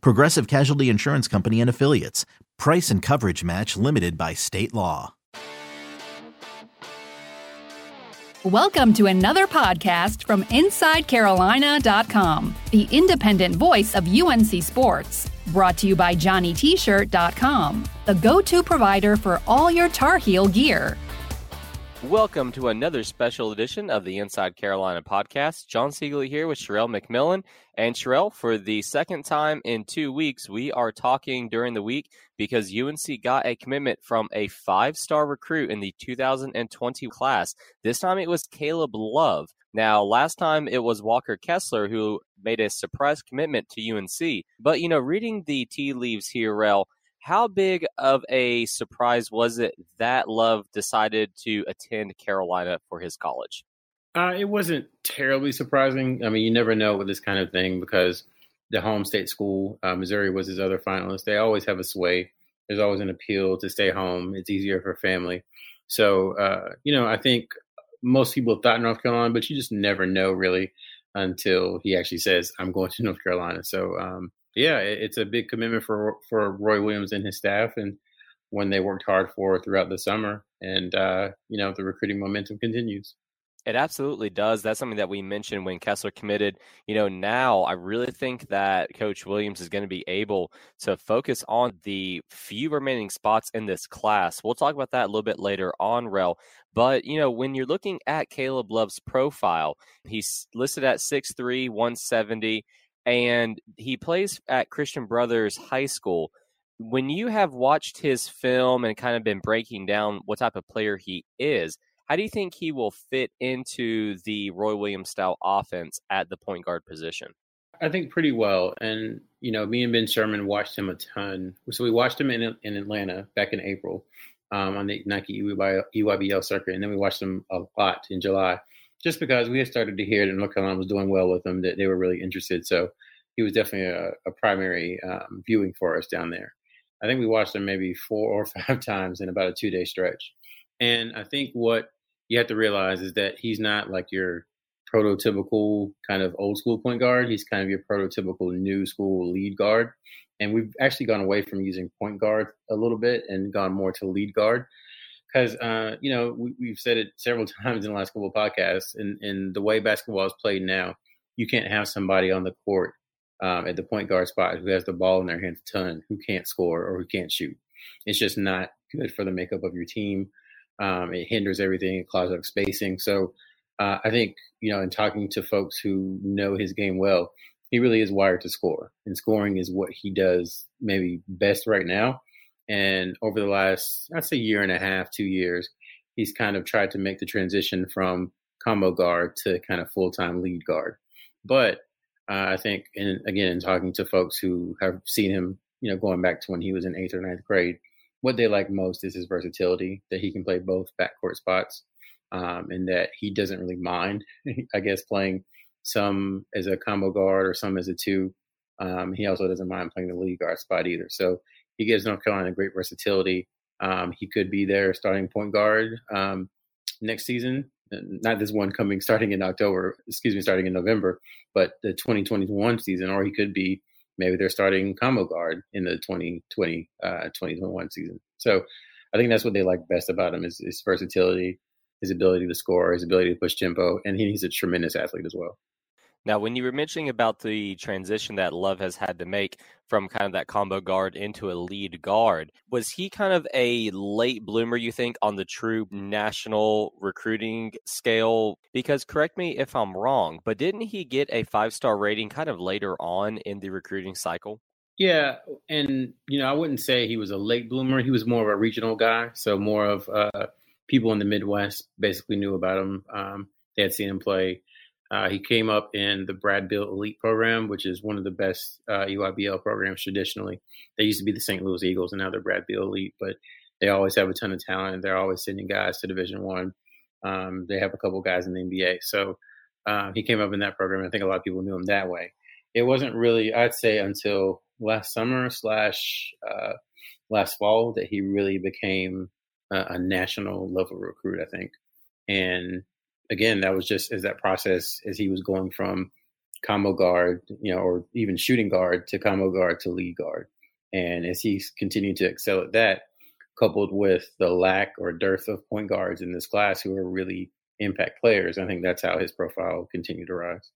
Progressive Casualty Insurance Company and Affiliates. Price and coverage match limited by state law. Welcome to another podcast from InsideCarolina.com, the independent voice of UNC Sports. Brought to you by JohnnyT-shirt.com, the go-to provider for all your Tar Heel gear. Welcome to another special edition of the Inside Carolina podcast. Jon Seiglie here with Sherrell McMillan. And Sherrell, for the second time in two weeks, we are talking during the week because UNC got a commitment from a five star recruit in the 2020 class. This time it was Caleb Love. Now, last time it was Walker Kessler who made a surprise commitment to UNC. But, you know, reading the tea leaves here, Rel, how big of a surprise was it that Love decided to attend Carolina for his college? Uh, it wasn't terribly surprising. I mean, you never know with this kind of thing because the home state school, uh, Missouri was his other finalist. They always have a sway. There's always an appeal to stay home. It's easier for family. So, uh, you know, I think most people thought North Carolina, but you just never know really until he actually says, I'm going to North Carolina. So, um, yeah, it's a big commitment for for Roy Williams and his staff, and when they worked hard for throughout the summer, and uh, you know the recruiting momentum continues. It absolutely does. That's something that we mentioned when Kessler committed. You know, now I really think that Coach Williams is going to be able to focus on the few remaining spots in this class. We'll talk about that a little bit later on, Rel. But, you know, when you're looking at Caleb Love's profile, he's listed at 6'3, 170 and he plays at Christian Brothers High School. When you have watched his film and kind of been breaking down what type of player he is, how do you think he will fit into the Roy Williams style offense at the point guard position? I think pretty well. And, you know, me and Ben Sherman watched him a ton. So we watched him in, in Atlanta back in April um, on the Nike EYBL circuit. And then we watched him a lot in July just because we had started to hear that North Carolina was doing well with them, that they were really interested. So he was definitely a, a primary um, viewing for us down there. I think we watched him maybe four or five times in about a two day stretch. And I think what you have to realize is that he's not like your prototypical kind of old school point guard. He's kind of your prototypical new school lead guard. And we've actually gone away from using point guard a little bit and gone more to lead guard because uh, you know we, have said it several times in the last couple of podcasts, and, the way basketball is played now, you can't have somebody on the court um, at the point guard spot who has the ball in their hands a ton, who can't score or who can't shoot. It's just not good for the makeup of your team. Um, it hinders everything. It clogs up spacing. So uh, I think you know, in talking to folks who know his game well, he really is wired to score, and scoring is what he does maybe best right now. And over the last, I'd say, year and a half, two years, he's kind of tried to make the transition from combo guard to kind of full time lead guard. But uh, I think, and again, in talking to folks who have seen him, you know, going back to when he was in eighth or ninth grade, what they like most is his versatility, that he can play both backcourt spots, um, and that he doesn't really mind, I guess, playing some as a combo guard or some as a two. Um, he also doesn't mind playing the lead guard spot either. So he gives North Carolina great versatility. Um, he could be their starting point guard um, next season. Not this one coming starting in October, excuse me, starting in November, but the 2021 season, or he could be maybe they're starting combo guard in the 2020 uh, 2021 season. So I think that's what they like best about him is his versatility, his ability to score, his ability to push tempo, and he's a tremendous athlete as well. Now, when you were mentioning about the transition that Love has had to make from kind of that combo guard into a lead guard, was he kind of a late bloomer, you think, on the true national recruiting scale? Because correct me if I'm wrong, but didn't he get a five star rating kind of later on in the recruiting cycle? Yeah, and you know, I wouldn't say he was a late bloomer. He was more of a regional guy, so more of uh, people in the Midwest basically knew about him. Um, they had seen him play Uh, he came up in the Brad Beal Elite program, which is one of the best uh, programs traditionally. They used to be the St. Louis Eagles, and now they're Brad Beal Elite. But they always have a ton of talent. They're always sending guys to Division One. Um, they have a couple guys in the NBA, so uh, he came up in that program. I think a lot of people knew him that way. It wasn't really, I'd say, until last summer slash uh, last fall that he really became a, a national level recruit. I think, and again, that was just as that process as he was going from combo guard, you know, or even shooting guard to combo guard to lead guard. And as he's continued to excel at that, coupled with the lack or dearth of point guards in this class who are really impact players, I think that's how his profile continued to rise.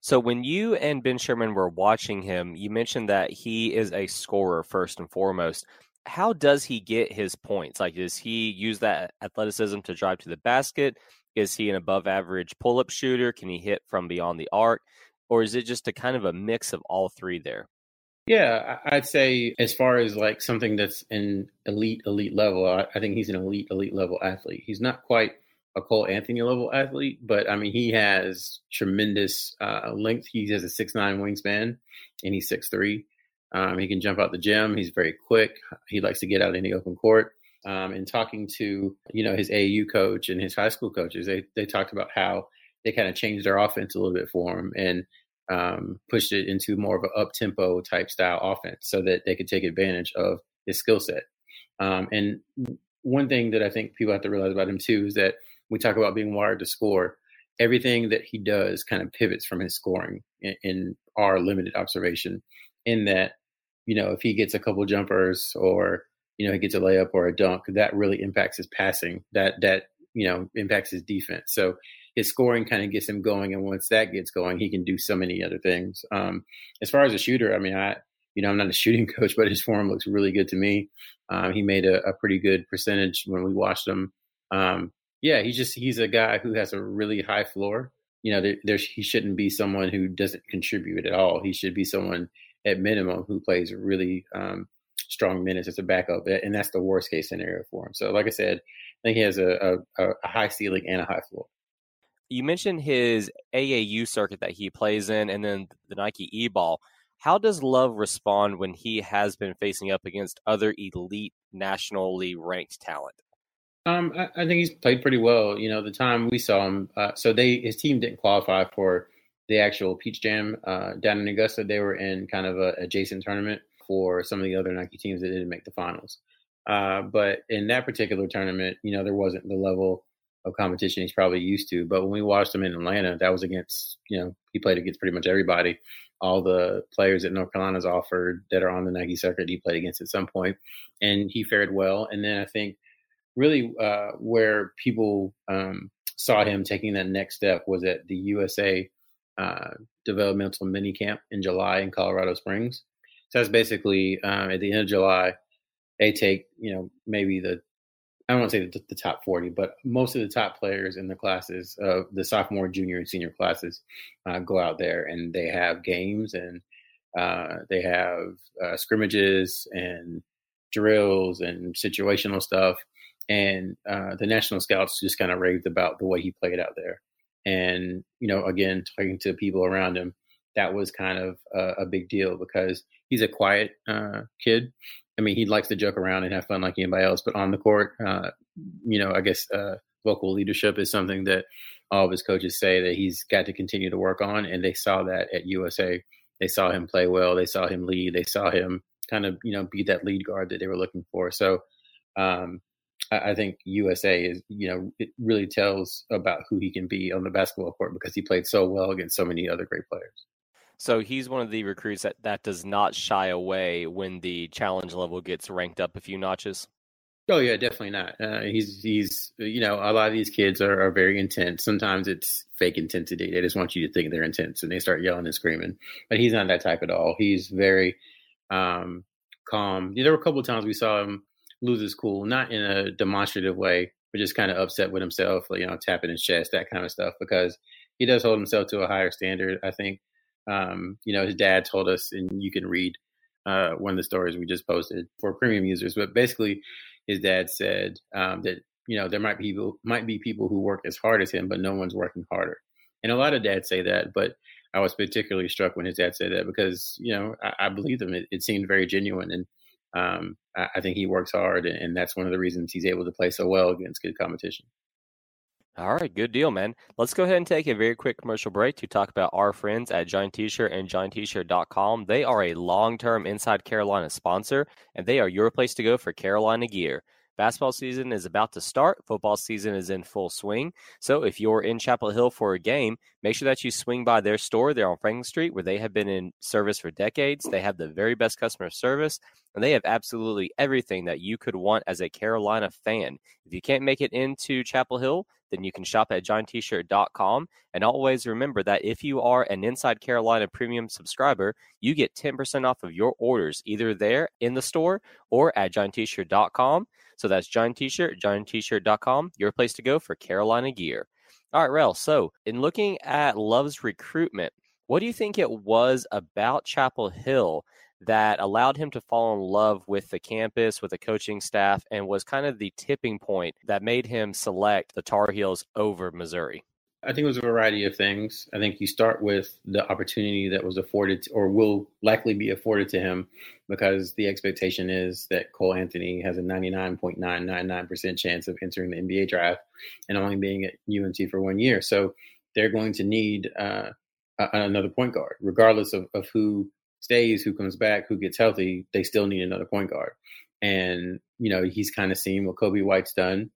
So when you and Ben Sherman were watching him, you mentioned that he is a scorer first and foremost. How does he get his points? Like, does he use that athleticism to drive to the basket? Is he an above average pull up shooter? Can he hit from beyond the arc? Or is it just a kind of a mix of all three there? Yeah, I'd say as far as like something that's an elite, elite level, I think he's an elite, elite level athlete. He's not quite a Cole Anthony level athlete, but I mean, he has tremendous uh, length. He has a six nine wingspan and he's six three. Um, he can jump out the gym. He's very quick. He likes to get out the open court um, and talking to you know his AAU coach and his high school coaches, they they talked about how they kind of changed their offense a little bit for him and um, pushed it into more of an up tempo type style offense so that they could take advantage of his skill set. Um, and one thing that I think people have to realize about him too is that we talk about being wired to score. Everything that he does kind of pivots from his scoring in, in our limited observation. In that, you know, if he gets a couple jumpers or you know, he gets a layup or a dunk, that really impacts his passing. That that you know impacts his defense. So his scoring kind of gets him going, and once that gets going, he can do so many other things. Um, as far as a shooter, I mean, I you know I'm not a shooting coach, but his form looks really good to me. Um, he made a, a, pretty good percentage when we watched him. Um, yeah, he's just he's a guy who has a really high floor. You know, there, there's he shouldn't be someone who doesn't contribute at all. He should be someone at minimum who plays really um, strong minutes as a backup, and that's the worst case scenario for him. So, like I said, I think he has a, a, a high ceiling and a high floor. You mentioned his AAU circuit that he plays in, and then the Nike E Ball. How does Love respond when he has been facing up against other elite, nationally ranked talent? Um, I, I, think he's played pretty well. You know, the time we saw him, uh, so they his team didn't qualify for the actual Peach Jam uh, down in Augusta. They were in kind of a adjacent tournament for some of the other Nike teams that didn't make the finals. Uh, but in that particular tournament, you know, there wasn't the level of competition he's probably used to. But when we watched him in Atlanta, that was against, you know, he played against pretty much everybody. All the players that North Carolina's offered that are on the Nike circuit, he played against at some point, and he fared well. And then I think really uh, where people um, saw him taking that next step was at the USA uh, developmental mini camp in July in Colorado Springs. So that's basically um, at the end of July, they take you know maybe the I don't want to say the, the, top 40, but most of the top players in the classes, uh, the sophomore, junior, and senior classes, uh, go out there and they have games and uh, they have uh, scrimmages and drills and situational stuff. And uh, the national scouts just kind of raved about the way he played out there. And, you know, again, talking to people around him, that was kind of a, a big deal because he's a quiet uh, kid. I mean, he likes to joke around and have fun like anybody else, but on the court, uh, you know, I guess uh, vocal leadership is something that all of his coaches say that he's got to continue to work on, and they saw that at USA. They saw him play well. They saw him lead. They saw him kind of, you know, be that lead guard that they were looking for. So, um, I, I think USA is, you know, it really tells about who he can be on the basketball court because he played so well against so many other great players. So he's one of the recruits that, that does not shy away when the challenge level gets ranked up a few notches. Oh yeah, definitely not. Uh, he's he's you know a lot of these kids are, are very intense. Sometimes it's fake intensity. They just want you to think they're intense and they start yelling and screaming. But he's not that type at all. He's very um, calm. There were a couple of times we saw him lose his cool, not in a demonstrative way, but just kind of upset with himself, you know, tapping his chest, that kind of stuff, because he does hold himself to a higher standard. I think um, you know, his dad told us, and you can read uh, one of the stories we just posted for premium users. But basically, his dad said um, that you know there might be people might be people who work as hard as him, but no one's working harder. And a lot of dads say that, but I was particularly struck when his dad said that because you know I, I believe him. It, it, seemed very genuine, and um, I, I, think he works hard, and, and that's one of the reasons he's able to play so well against good competition. All right, good deal, man. Let's go ahead and take a very quick commercial break to talk about our friends at Johnny T-Shirt and JohnnyT-Shirt.com. They are a long-term Inside Carolina sponsor, and they are your place to go for Carolina gear. Basketball season is about to start. Football season is in full swing. So if you're in Chapel Hill for a game, make sure that you swing by their store there on Franklin Street, where they have been in service for decades. They have the very best customer service, and they have absolutely everything that you could want as a Carolina fan. If you can't make it into Chapel Hill, then you can shop at johnnytshirt.com. And always remember that if you are an Inside Carolina premium subscriber, you get 10% off of your orders either there in the store or at johnnytshirt.com. So that's Johnny T-shirt, giantshirt.com, your place to go for Carolina gear. All right, Rel. So in looking at Love's recruitment, what do you think it was about Chapel Hill that allowed him to fall in love with the campus, with the coaching staff, and was kind of the tipping point that made him select the Tar Heels over Missouri? I think it was a variety of things. I think you start with the opportunity that was afforded or will likely be afforded to him because the expectation is that Cole Anthony has a 99.999% chance of entering the NBA draft and only being at UNC for one year. So they're going to need uh, another point guard, regardless of, of who stays, who comes back, who gets healthy, they still need another point guard. And, you know, he's kind of seen what Coby White's done.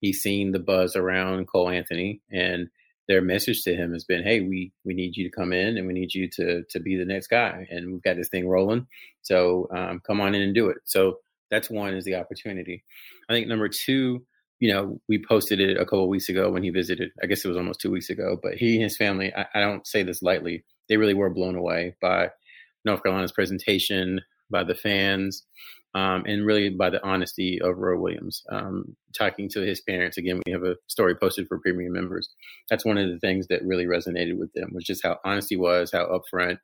He's seen the buzz around Cole Anthony and their message to him has been, Hey, we, we need you to come in and we need you to, to be the next guy. And we've got this thing rolling. So um, come on in and do it. So that's one is the opportunity. I think number two, you know, we posted it a couple weeks ago when he visited. I guess it was almost two weeks ago, but he and his family, I, I don't say this lightly, they really were blown away by North Carolina's presentation, by the fans, um, and really by the honesty of Roy Williams. Um, talking to his parents again, we have a story posted for premium members. That's one of the things that really resonated with them was just how honest he was, how upfront,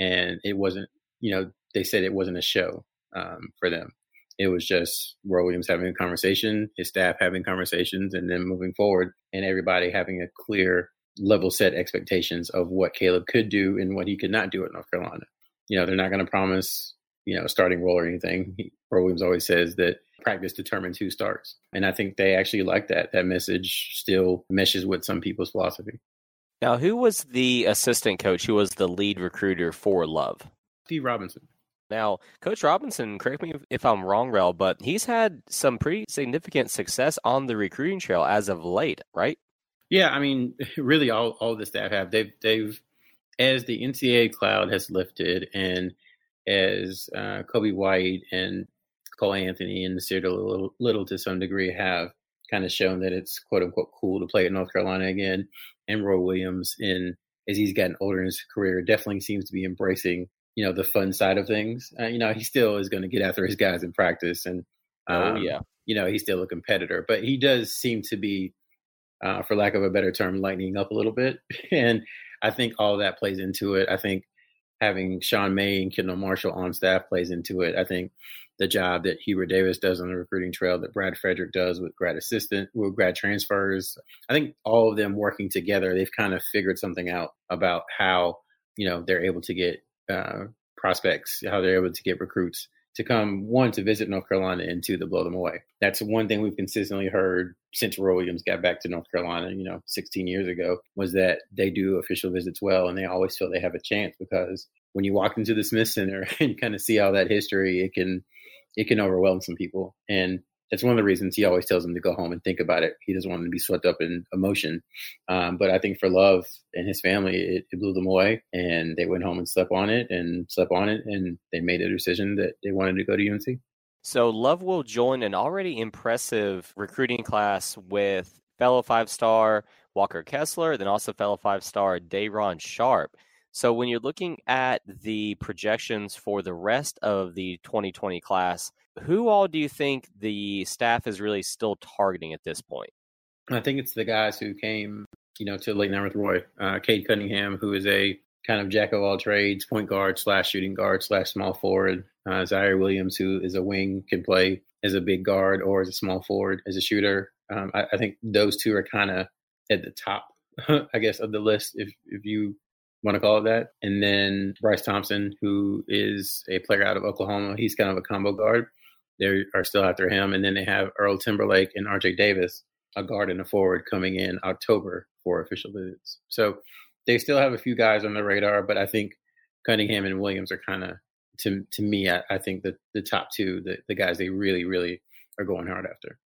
and it wasn't. You know, they said it wasn't a show um, for them. It was just Roy Williams having a conversation, his staff having conversations, and then moving forward, and everybody having a clear level set expectations of what Caleb could do and what he could not do at North Carolina you know, they're not going to promise, you know, starting role or anything. He, Williams always says that practice determines who starts. And I think they actually like that. That message still meshes with some people's philosophy. Now, who was the assistant coach who was the lead recruiter for Love? Steve Robinson. Now, Coach Robinson, correct me if I'm wrong, Rel, but he's had some pretty significant success on the recruiting trail as of late, right? Yeah, I mean, really, all all the staff have. They've they've as the NCAA cloud has lifted and as uh, Coby White and Cole Anthony and Nassir Little, Little to some degree have kind of shown that it's quote unquote cool to play at North Carolina again, and Roy Williams, in as he's gotten older in his career, definitely seems to be embracing you know the fun side of things. Uh, you know, he still is going to get after his guys in practice, and oh, um, oh yeah, you know he's still a competitor, but he does seem to be, uh, for lack of a better term, lightening up a little bit, and I think all that plays into it. I think having Sean May and Kendall Marshall on staff plays into it. I think the job that Hubert Davis does on the recruiting trail, that Brad Frederick does with grad assistant, with grad transfers. I think all of them working together, they've kind of figured something out about how you know they're able to get uh, prospects, how they're able to get recruits to come one to visit North Carolina and two to blow them away. That's one thing we've consistently heard since Roy Williams got back to North Carolina, you know, 16 years ago, was that they do official visits well and they always feel they have a chance because when you walk into the Smith Center and kind of see all that history, it can it can overwhelm some people. And that's one of the reasons he always tells them to go home and think about it. He doesn't want them to be swept up in emotion. Um, but I think for Love and his family, it, it, blew them away, and they went home and slept on it and slept on it, and they made a decision that they wanted to go to UNC. So Love will join an already impressive recruiting class with fellow five star Walker Kessler, then also fellow five star Day'Ron Sharpe. So when you're looking at the projections for the rest of the 2020 class, who all do you think the staff is really still targeting at this point? I think it's the guys who came, you know, to Late Night with Roy. Uh, Cade Cunningham, who is a kind of jack of all trades, point guard slash shooting guard slash small forward. Uh, Ziaire Williams, who is a wing, can play as a big guard or as a small forward as a shooter. Um, I, I think those two are kind of at the top I guess, of the list, if if you want to call it that. And then Bryce Thompson, who is a player out of Oklahoma, he's kind of a combo guard. They are still after him. And then they have Earl Timberlake and RJ Davis, a guard and a forward, coming in October for official visits. So they still have a few guys on the radar, but I think Cunningham and Williams are kind of, to to me, I, I think the the top two, the, the guys they really, really are going hard after.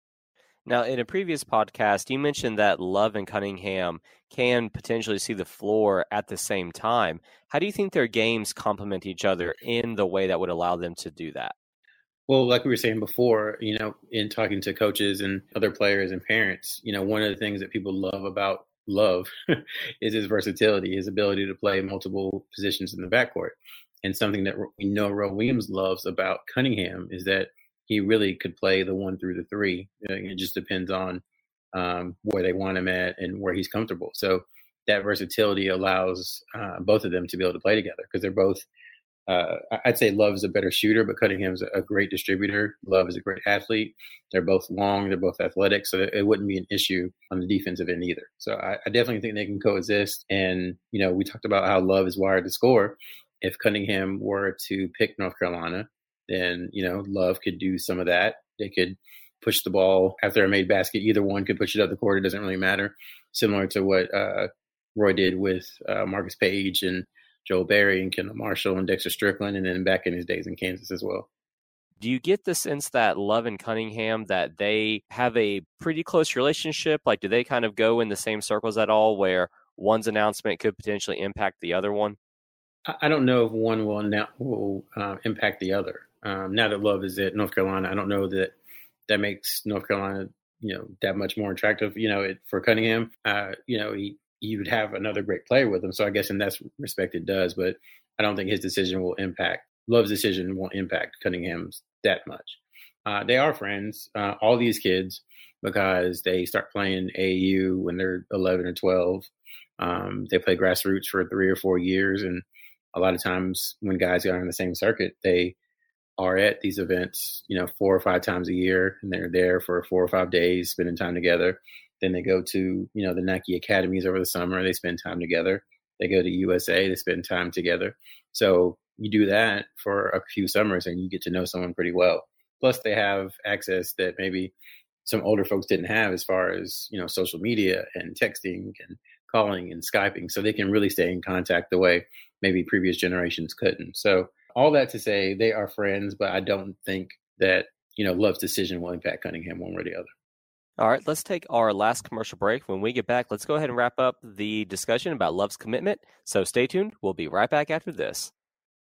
Now, in a previous podcast, you mentioned that Love and Cunningham can potentially see the floor at the same time. How do you think their games complement each other in the way that would allow them to do that? Well, like we were saying before, you know, in talking to coaches and other players and parents, you know, one of the things that people love about Love is his versatility, his ability to play multiple positions in the backcourt. And something that we know Roy Williams loves about Cunningham is that he really could play the one through the three. It just depends on um, where they want him at and where he's comfortable. So that versatility allows uh, both of them to be able to play together because they're both. Uh, I'd say Love is a better shooter, but Cunningham's a great distributor. Love is a great athlete. They're both long. They're both athletic, so it wouldn't be an issue on the defensive end either. So I, I definitely think they can coexist. And you know, we talked about how Love is wired to score. If Cunningham were to pick North Carolina, then you know Love could do some of that. They could push the ball after a made basket. Either one could push it up the court. It doesn't really matter. Similar to what uh, Roy did with uh, Marcus Paige and Joel Berry and Kendall Marshall and Dexter Strickland, and then back in his days in Kansas as well. Do you get the sense that Love and Cunningham that they have a pretty close relationship? Like, do they kind of go in the same circles at all, where one's announcement could potentially impact the other one? I don't know if one will will uh, impact the other um, now that Love is at North Carolina, I don't know that that makes North Carolina, you know, that much more attractive. You know, it, for Cunningham, uh, you know, he he would have another great player with him. So I guess in that respect it does, but I don't think his decision will impact Love's decision won't impact Cunningham's that much. Uh, they are friends, uh, all these kids, because they start playing AU when they're 11 or 12. Um, they play grassroots for three or four years, and a lot of times when guys are on the same circuit, they are at these events, you know, four or five times a year, and they're there for four or five days, spending time together. Then they go to, you know, the Nike academies over the summer. They spend time together. They go to USA. They spend time together. So you do that for a few summers, and you get to know someone pretty well. Plus, they have access that maybe some older folks didn't have, as far as you know, social media and texting and calling and skyping, so they can really stay in contact the way maybe previous generations couldn't. So all that to say, they are friends, but I don't think that you know Love's decision will impact Cunningham one way or the other. All right, let's take our last commercial break. When we get back, let's go ahead and wrap up the discussion about Love's commitment. So stay tuned. We'll be right back after this.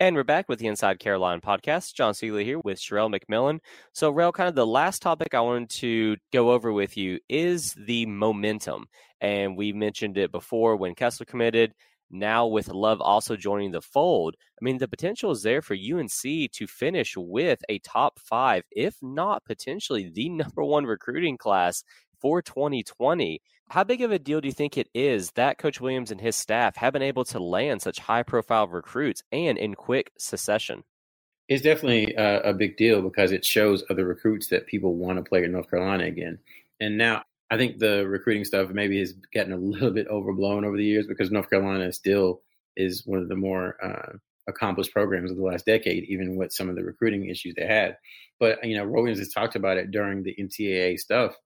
And we're back with the Inside Carolina podcast. Jon Seiglie here with Sherrell McMillan. So, Rel, kind of the last topic I wanted to go over with you is the momentum. And we mentioned it before when Kessler committed. Now, with Love also joining the fold, I mean, the potential is there for UNC to finish with a top five, if not potentially the number one recruiting class for 2020. How big of a deal do you think it is that Coach Williams and his staff have been able to land such high profile recruits and in quick succession? It's definitely a, a big deal because it shows other recruits that people want to play in North Carolina again. And now I think the recruiting stuff maybe has gotten a little bit overblown over the years because North Carolina still is one of the more uh, accomplished programs of the last decade, even with some of the recruiting issues they had. But you know, Williams has talked about it during the NCAA stuff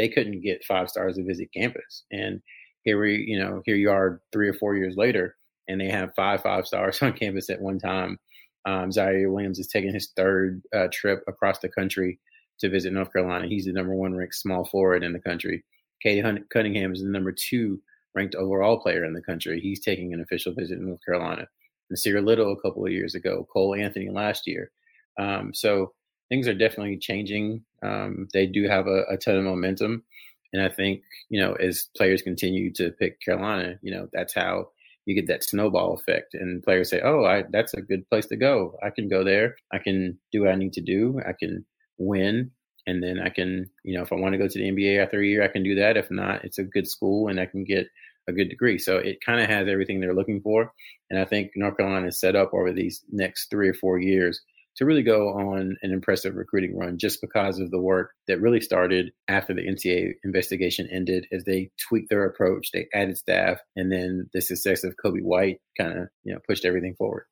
they couldn't get five stars to visit campus. And here we, you know, here you are three or four years later, and they have five five stars on campus at one time. Um, Ziaire Williams is taking his third uh, trip across the country to visit North Carolina. He's the number one ranked small forward in the country. Cade Cunningham is the number two ranked overall player in the country. He's taking an official visit in North Carolina. Nassir Little a couple of years ago, Cole Anthony last year. Um, so things are definitely changing. Um, they do have a, a, ton of momentum. And I think, you know, as players continue to pick Carolina, you know, that's how you get that snowball effect. And players say, oh, I, that's a good place to go. I can go there. I can do what I need to do. I can win. And then I can, you know, if I want to go to the NBA after a year, I can do that. If not, it's a good school and I can get a good degree. So it kind of has everything they're looking for. And I think North Carolina is set up over these next three or four years to really go on an impressive recruiting run just because of the work that really started after the NCAA investigation ended as they tweaked their approach, they added staff, and then the success of Coby White kind of, you know, pushed everything forward.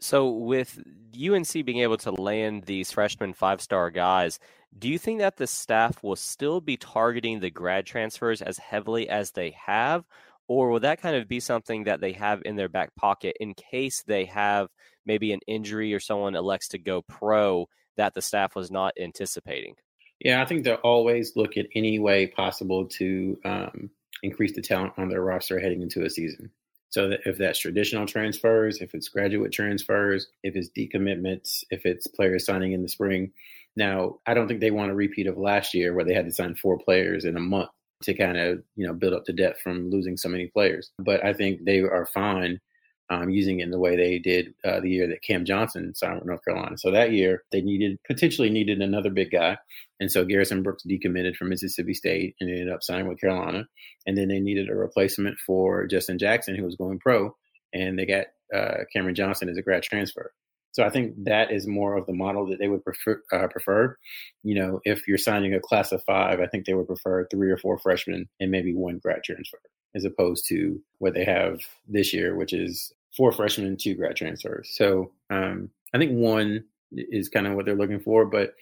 So, with UNC being able to land these freshman five star guys, do you think that the staff will still be targeting the grad transfers as heavily as they have? Or will that kind of be something that they have in their back pocket in case they have maybe an injury or someone elects to go pro that the staff was not anticipating? Yeah, I think they'll always look at any way possible to um, increase the talent on their roster heading into a season. So that if that's traditional transfers, if it's graduate transfers, if it's decommitments, if it's players signing in the spring. Now, I don't think they want a repeat of last year where they had to sign four players in a month to kind of, you know, build up the depth from losing so many players. But I think they are fine um, using it in the way they did uh, the year that Cam Johnson signed with North Carolina. So that year they needed potentially needed another big guy, and so Garrison Brooks decommitted from Mississippi State and ended up signing with Carolina. And then they needed a replacement for Justin Jackson, who was going pro, and they got uh, Cameron Johnson as a grad transfer. So I think that is more of the model that they would prefer. Uh, prefer. You know, if you're signing a class of five, I think they would prefer three or four freshmen and maybe one grad transfer, as opposed to what they have this year, which is four freshmen and two grad transfers. So um, I think one is kind of what they're looking for, but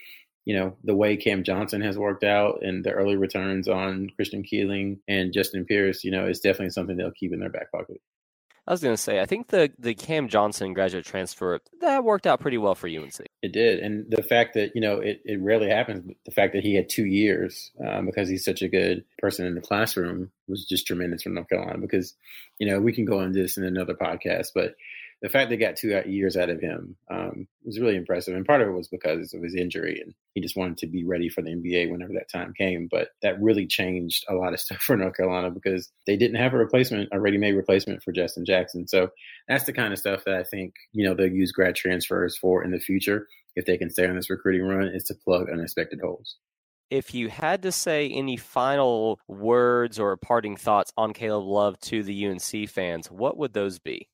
you know the way Cam Johnson has worked out and the early returns on Christian Keeling and Justin Pierce, you know, is definitely something they'll keep in their back pocket. I was going to say, I think the the Cam Johnson graduate transfer that worked out pretty well for UNC. It did, and the fact that you know it, it rarely happens. But the fact that he had two years um, because he's such a good person in the classroom was just tremendous for North Carolina. Because you know we can go on this in another podcast, but the fact they got two years out of him um, was really impressive. And part of it was because of his injury, and he just wanted to be ready for the NBA whenever that time came. But that really changed a lot of stuff for North Carolina because they didn't have a replacement, a ready-made replacement for Justin Jackson. So that's the kind of stuff that I think you know they'll use grad transfers for in the future if they can stay on this recruiting run is to plug unexpected holes if you had to say any final words or parting thoughts on Caleb Love to the UNC fans, what would those be?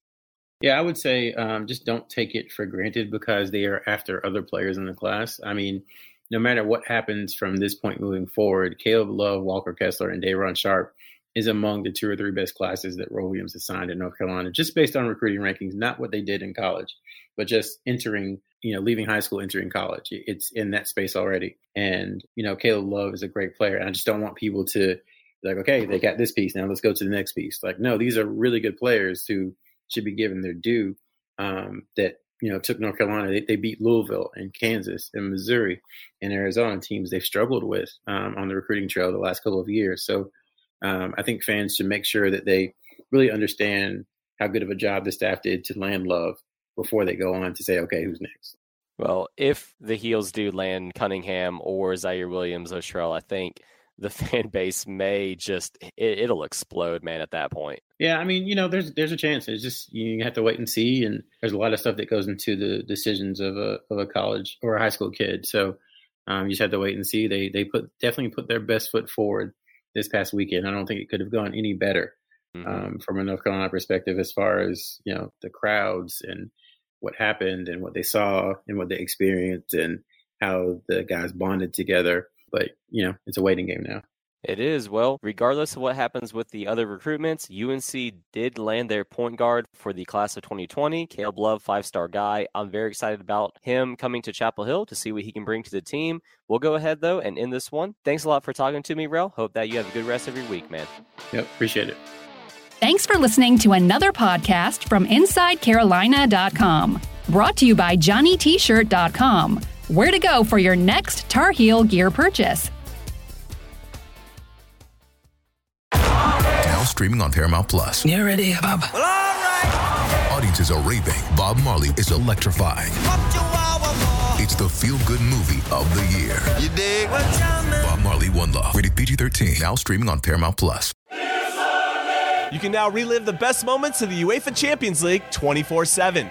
Yeah, I would say um, just don't take it for granted because they are after other players in the class. I mean, no matter what happens from this point moving forward, Caleb Love, Walker Kessler, and Day'Ron Sharpe is among the two or three best classes that Roy Williams has signed in North Carolina, just based on recruiting rankings, not what they did in college, but just entering, you know, leaving high school, entering college. It's in that space already. And, you know, Caleb Love is a great player. And I just don't want people to be like, okay, they got this piece. Now let's go to the next piece. Like, no, these are really good players who should be given their due. Um, that you know took North Carolina. They, they, beat Louisville and Kansas and Missouri and Arizona teams they've struggled with um, on the recruiting trail the last couple of years. So um, I think fans should make sure that they really understand how good of a job the staff did to land Love before they go on to say, okay, who's next. Well, if the heels do land Cunningham or Ziaire Williams Otrell, I think the fan base may just it, will explode, man. At that point, yeah. I mean, you know, there's there's a chance. It's just you have to wait and see, and there's a lot of stuff that goes into the decisions of a of a college or a high school kid. So um, you just have to wait and see. They they put definitely put their best foot forward this past weekend. I don't think it could have gone any better mm-hmm. um, from a North Carolina perspective, as far as you know the crowds and what happened and what they saw and what they experienced and how the guys bonded together but you know, it's a waiting game now. It is. Well, regardless of what happens with the other recruitments, UNC did land their point guard for the class of 2020, Caleb Love, five star guy. I'm very excited about him coming to Chapel Hill to see what he can bring to the team. We'll go ahead, though, and end this one. Thanks a lot for talking to me, Rel. Hope that you have a good rest of your week, man. Yep, appreciate it. Thanks for listening to another podcast from InsideCarolina.com. Brought to you by JohnnyT-shirt.com. Where to go for your next Tar Heel gear purchase. Now streaming on Paramount Plus. You ready, Bob? Well, all right. Audiences are raving. Bob Marley is electrifying. It's the feel-good movie of the year. You dig? Bob Marley, One Love. Rated PG-13. Now streaming on Paramount Plus. You can now relive the best moments of the UEFA Champions League 24-7.